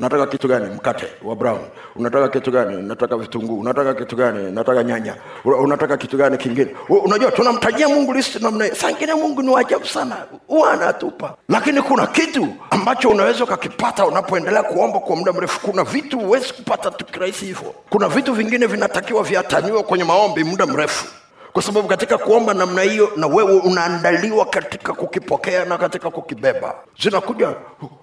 unataka kitu gani? Mkate wa brown. Unataka kitu gani? Nataka vitunguu. Unataka kitu gani? Nataka nyanya. Unataka kitu gani kingine? Unajua tunamtajia mungu listi namna sangine mungu ni wajabu sana. Huwa anatupa. Lakini kuna kitu ambacho unaweza ukakipata unapoendelea kuomba kwa muda mrefu. Kuna vitu huwezi kupata tukirahisi hivyo. Kuna vitu vingine vinatakiwa viataniwe kwenye maombi muda mrefu kwa sababu katika kuomba namna hiyo na wewe unaandaliwa katika kukipokea na katika kukibeba. Zinakuja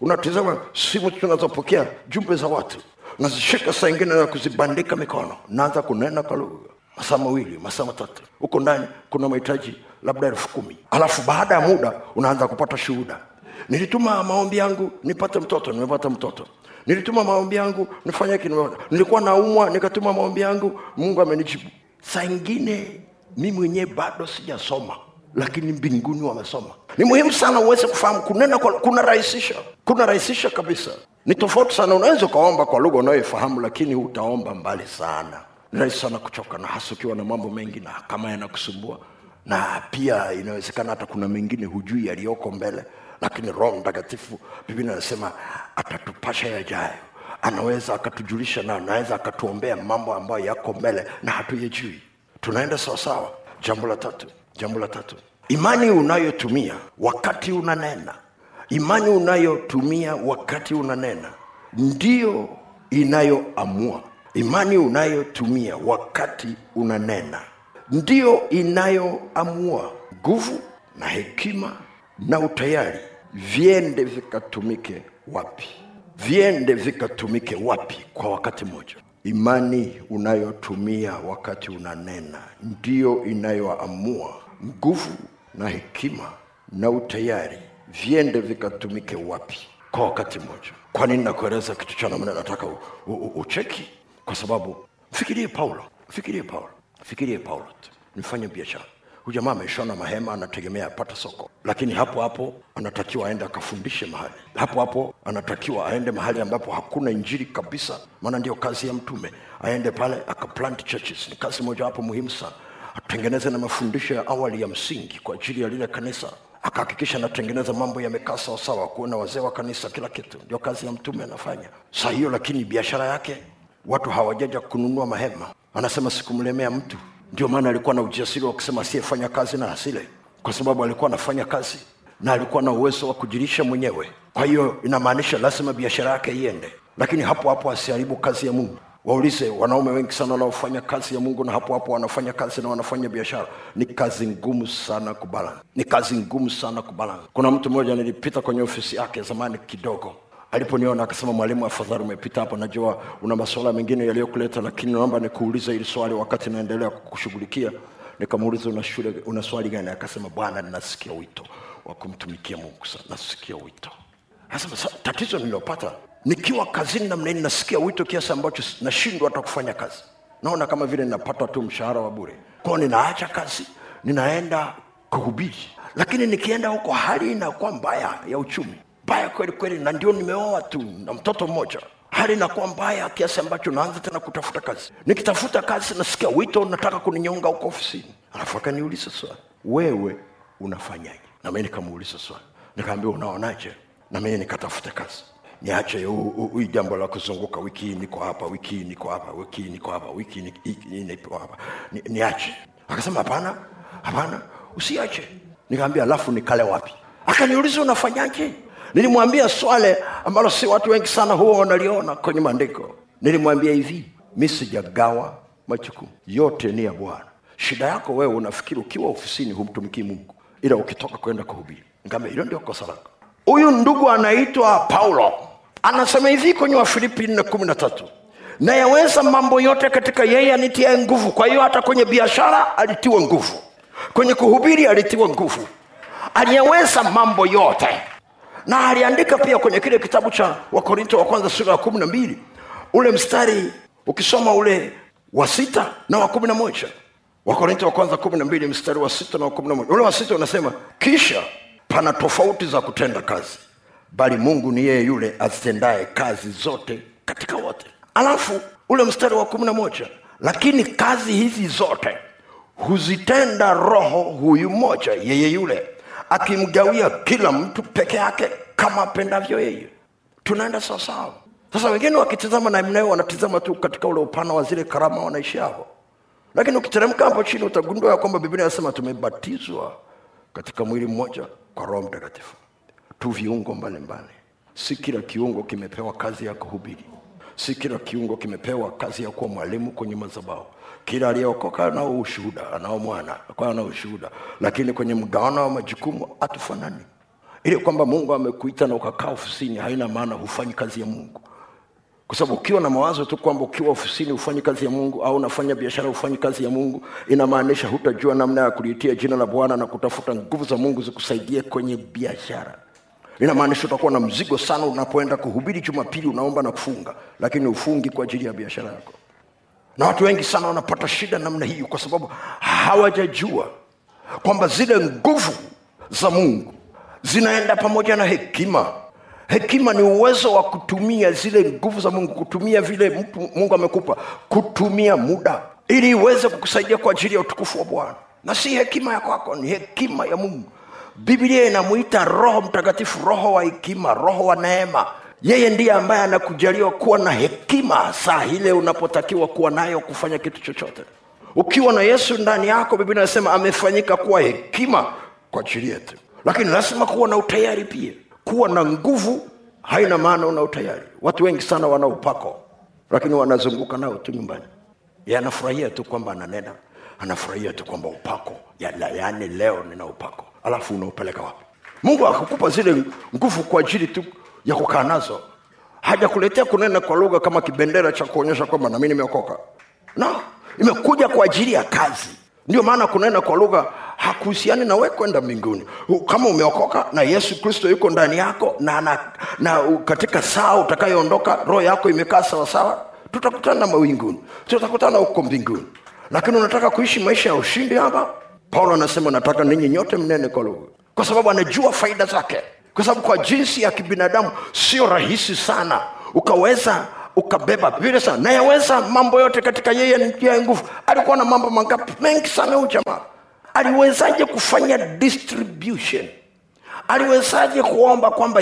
unatizama simu tunazopokea jumbe za watu. Nazishika saa ingine na kuzibandika mikono. Naanza kunena kwa lugha. Masaa mawili masaa matatu. Huko ndani kuna mahitaji labda elfu kumi. Alafu baada ya muda unaanza kupata shuhuda. Nilituma maombi yangu nipate mtoto nimepata mtoto. Nilituma maombi yangu nifanye hiki nilikuwa naumwa nikatuma maombi yangu mungu amenijibu. Saa ingine mi mwenyewe bado sijasoma lakini mbinguni wamesoma. Ni muhimu sana uweze kufahamu kunena kwa- kuna rahisisha kuna rahisisha kabisa. Ni tofauti sana unaweza ukaomba kwa lugha unayoifahamu lakini utaomba mbali sana. Ni rahisi sana kuchoka na hasa ukiwa na mambo mengi na kama yanakusumbua. Na pia inawezekana hata kuna mengine hujui yaliyoko mbele lakini roho mtakatifu biblia anasema atatupasha yajayo. Anaweza akatujulisha na anaweza akatuombea mambo ambayo yako mbele na hatuyajui tunaenda sawasawa jambo la tatu jambo la tatu. Imani unayotumia wakati unanena. Imani unayotumia wakati unanena ndiyo inayoamua. Imani unayotumia wakati unanena ndiyo inayoamua nguvu na hekima na utayari. Viende vikatumike wapi? Viende vikatumike wapi kwa wakati mmoja imani unayotumia wakati unanena ndiyo inayoamua nguvu na hekima na utayari viende vikatumike wapi? Kwa wakati mmoja. Kwa nini nakueleza kitu cha namna nataka u, u, u, ucheki? Kwa sababu fikirie paulo fikirie paulo fikirie paulo nifanye biashara huyu jamaa ameshona mahema anategemea apate soko. Lakini hapo hapo anatakiwa aende akafundishe mahali. Hapo hapo anatakiwa aende mahali ambapo hakuna injili kabisa. Maana ndio kazi ya mtume. Aende pale akaplant churches. Ni kazi mojawapo muhimu sana. Atengeneze na mafundisho ya awali ya msingi kwa ajili ya lile kanisa. Akahakikisha anatengeneza mambo yamekaa sawasawa kuona wazee wa kanisa kila kitu. Ndio kazi ya mtume anafanya. Saa hiyo lakini biashara yake watu hawajaja kununua mahema. Anasema sikumlemea mtu ndio maana alikuwa na ujasiri wa kusema asiyefanya kazi na asile kwa sababu alikuwa anafanya kazi na alikuwa na uwezo wa kujirisha mwenyewe. Kwa hiyo inamaanisha lazima biashara yake iende. Lakini hapo hapo asiharibu kazi ya mungu. Waulize wanaume wengi sana wanaofanya kazi ya mungu na hapo hapo wanafanya kazi na wanafanya biashara ni kazi ngumu sana kubalance. Ni kazi ngumu sana kubalance. Kuna mtu mmoja nilipita kwenye ofisi yake zamani kidogo aliponiona akasema mwalimu afadhali umepita hapo. Najua una masuala mengine yaliyokuleta lakini naomba nikuulize hili swali wakati naendelea kukushughulikia. Nikamuuliza una shule una swali gani? Akasema bwana ninasikia wito wa kumtumikia mungu sana. Nasikia wito. Akasema, "Sa- tatizo nililopata nikiwa kazini namna hii nasikia wito kiasi ambacho nashindwa hata kufanya kazi. Naona kama vile ninapata tu mshahara wa bure. Kwao ninaacha kazi ninaenda kuhubiri. Lakini nikienda huko hali inakuwa mbaya ya uchumi mbaya kweli kweli na ndio nimeoa tu na mtoto mmoja. Hali inakuwa mbaya kiasi ambacho naanza tena kutafuta kazi. Nikitafuta kazi nasikia wito nataka kuninyonga huko ofisini. Alafu akaniuliza swali wewe unafanyaje? Na mi nikamuuliza swali. Nikaambia unaonaje? Na mimi nikatafuta kazi. Niache hii jambo la kuzunguka wiki hii niko hapa wiki hii niko hapa wiki hii niko hapa wiki hii niko hapa. Ni- niache. Akasema hapana hapana usiache. Nikaambia alafu nikale wapi? Akaniuliza unafanyaje nilimwambia swale ambalo si watu wengi sana huwa wanaliona kwenye maandiko. Nilimwambia hivi mi sijagawa majukumu. Yote ni ya bwana. Shida yako wewe unafikiri ukiwa ofisini humtumikii mungu ila ukitoka kwenda kuhubiri. Nikamwambia hilo ndio kosa lako. Huyu ndugu anaitwa paulo. Anasema hivi kwenye wafilipi nne kumi na tatu. Nayaweza mambo yote katika yeye anitiae nguvu. Kwa hiyo hata kwenye biashara alitiwa nguvu. Kwenye kuhubiri alitiwa nguvu. Aliyeweza mambo yote na aliandika pia kwenye kile kitabu cha wakorinto wa kwanza sura ya kumi na mbili ule mstari ukisoma ule wa sita na wa kumi na moja. Wakorinto wa kwanza kumi na mbili mstari wa sita na wa kumi na moja. Ule wa sita unasema kisha pana tofauti za kutenda kazi bali mungu ni yeye yule azitendaye kazi zote katika wote. Alafu ule mstari wa kumi na moja lakini kazi hizi zote huzitenda roho huyu mmoja yeye yule akimgawia kila mtu peke yake kama apendavyo yeye. Tunaenda sawasawa sasa wengine wakitizama namna hiyo wanatizama tu katika ule upana wa zile karama wanaishi hapo lakini ukiteremka hapo chini utagundua ya kwamba biblia inasema tumebatizwa katika mwili mmoja kwa roho mtakatifu. Tu viungo mbalimbali. Si kila kiungo kimepewa kazi ya kuhubiri. Si kila kiungo kimepewa kazi ya kuwa mwalimu kwenye madhabahu kila aliyeokoka anao ushuhuda anao mwana kwa anao ushuhuda. Lakini kwenye mgawana wa majukumu hatufanani. Ili kwamba mungu amekuita na ukakaa ofisini haina maana hufanyi kazi ya mungu. Kwa sababu ukiwa na mawazo tu kwamba ukiwa ofisini hufanyi kazi ya mungu au unafanya biashara hufanyi kazi ya mungu inamaanisha hutajua namna ya kuliitia jina la bwana na kutafuta nguvu za mungu zikusaidie kwenye biashara. Inamaanisha utakuwa na mzigo sana unapoenda kuhubiri jumapili unaomba na kufunga lakini ufungi kwa ajili ya biashara yako na watu wengi sana wanapata shida namna hiyo kwa sababu hawajajua kwamba zile nguvu za mungu zinaenda pamoja na hekima. Hekima ni uwezo wa kutumia zile nguvu za mungu kutumia vile mtu mungu amekupa kutumia muda ili iweze kukusaidia kwa ajili ya utukufu wa bwana. Na si hekima ya kwako ni hekima ya mungu. Biblia inamwita roho mtakatifu roho wa hekima roho wa neema yeye ndiye ambaye anakujaliwa kuwa na hekima saa ile unapotakiwa kuwa nayo kufanya kitu chochote. Ukiwa na yesu ndani yako biblia inasema amefanyika kuwa hekima kwa ajili yetu. Lakini lazima kuwa na utayari pia. Kuwa na nguvu haina maana una utayari. Watu wengi sana wana upako lakini wanazunguka nao tu nyumbani. Anafurahia tu kwamba ananena. Anafurahia tu kwamba upako. Ya- yaani leo nina upako. Alafu unaupeleka wapi? Mungu akakupa zile nguvu kwa ajili tu ya kukaa nazo. Hajakuletea kunena kwa lugha kama kibendera cha kuonyesha kwamba nami nimeokoka. No imekuja kwa ajili ya kazi. Ndio maana kunena kwa lugha hakuhusiani na we kwenda mbinguni. Kama umeokoka na yesu kristo yuko ndani yako na, na, na katika saa utakayoondoka roho yako imekaa sawasawa tutakutana mawinguni. Tutakutana huko mbinguni. Lakini unataka kuishi maisha ya ushindi hapa? Paulo anasema nataka ninyi nyote mnene kwa lugha. Kwa sababu anajua faida zake kwa sababu kwa jinsi ya kibinadamu sio rahisi sana ukaweza ukabeba. Vile sana nayaweza mambo yote katika yeye nitia nguvu. Alikuwa na mambo mangapi? Mengi sana huyu jamaa. Aliwezaje kufanya distribution? Aliwezaje kuomba kwamba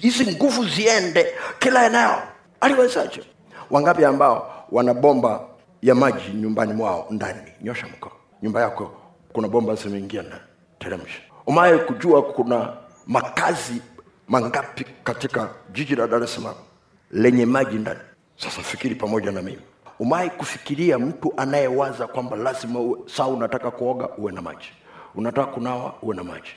hizi nguvu ziende kila eneo? Aliwezaje? Wangapi ambao wana bomba ya maji nyumbani mwao ndani? Nyosha mkono. Nyumba yako kuna bomba zimeingia ndani. Teremsha. Umaye kujua kuna makazi mangapi katika jiji la dar es salaam lenye maji ndani? Sasa fikiri pamoja na mimi. Umai kufikiria mtu anayewaza kwamba lazima uwe, saa unataka kuoga uwe na maji? Unataka kunawa uwe na maji.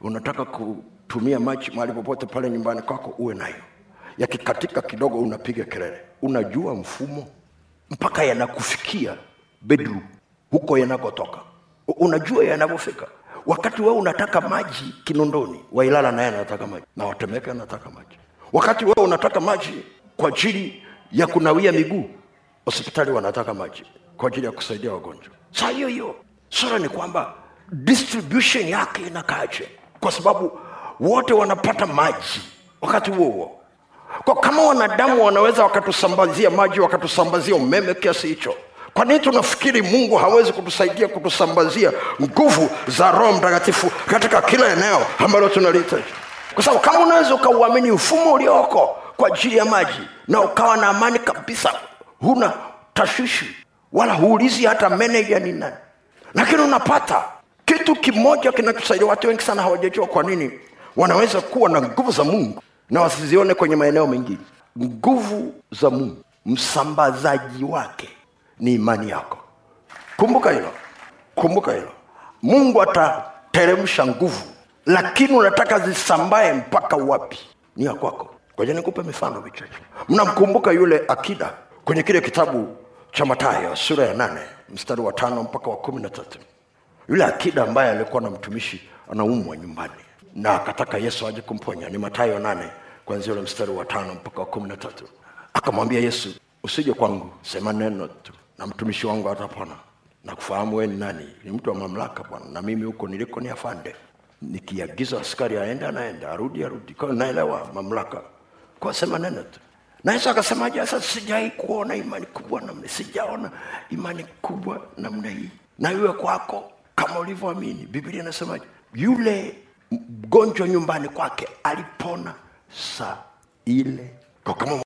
Unataka kutumia maji mahali popote pale nyumbani kwako uwe nayo. Yakikatika kidogo unapiga kelele. Unajua mfumo? Mpaka yanakufikia bedroom. Huko yanakotoka. Unajua yanavyofika wakati wewe unataka maji kinondoni wailala naye anataka maji na watemeke anataka maji. Wakati wewe unataka maji kwa ajili ya kunawia miguu hospitali wanataka maji kwa ajili ya kusaidia wagonjwa. Saa hiyo hiyo sura ni kwamba distribution yake inakaje kwa sababu wote wanapata maji wakati huo huo. Kwa kama wanadamu wanaweza wakatusambazia maji wakatusambazia umeme kiasi hicho kwa nini tunafikiri mungu hawezi kutusaidia kutusambazia nguvu za roho mtakatifu katika kila eneo ambalo tunalihitaji kwa sababu kama unaweza ukauamini mfumo ulioko kwa ajili ya maji na ukawa na amani kabisa huna tashwishi wala huulizi hata meneja ni nani. Lakini unapata kitu kimoja kinachosaidia watu wengi sana hawajajua kwa nini wanaweza kuwa na nguvu za mungu na wasizione kwenye maeneo mengine. Nguvu za mungu msambazaji wake ni imani yako. Kumbuka hilo. Kumbuka hilo. Mungu atateremsha nguvu lakini unataka zisambae mpaka wapi? Ni ya kwako. Koja nikupe mifano michache. Mnamkumbuka yule akida kwenye kile kitabu cha matayo sura ya nane mstari wa tano mpaka wa kumi na tatu. Yule akida ambaye alikuwa na mtumishi anaumwa nyumbani na akataka yesu aje kumponya. Ni matayo nane kwanzia ule mstari wa tano mpaka wa kumi na tatu. Akamwambia yesu usije kwangu sema neno tu na mtumishi wangu atapona na kufahamu wewe ni nani? Ni mtu wa mamlaka bwana. Na mimi huko niliko ni afande. Nikiagiza askari aende anaenda. Arudi arudi. Kwa naelewa mamlaka. Kwa sema neno tu. Na yesu akasemaje? Sasa sijai kuona imani kubwa namna sijaona imani kubwa namna hii. Na iwe kwako kama ulivyoamini. Biblia inasemaje? Yule mgonjwa nyumbani kwake alipona saa ile. Kwa kama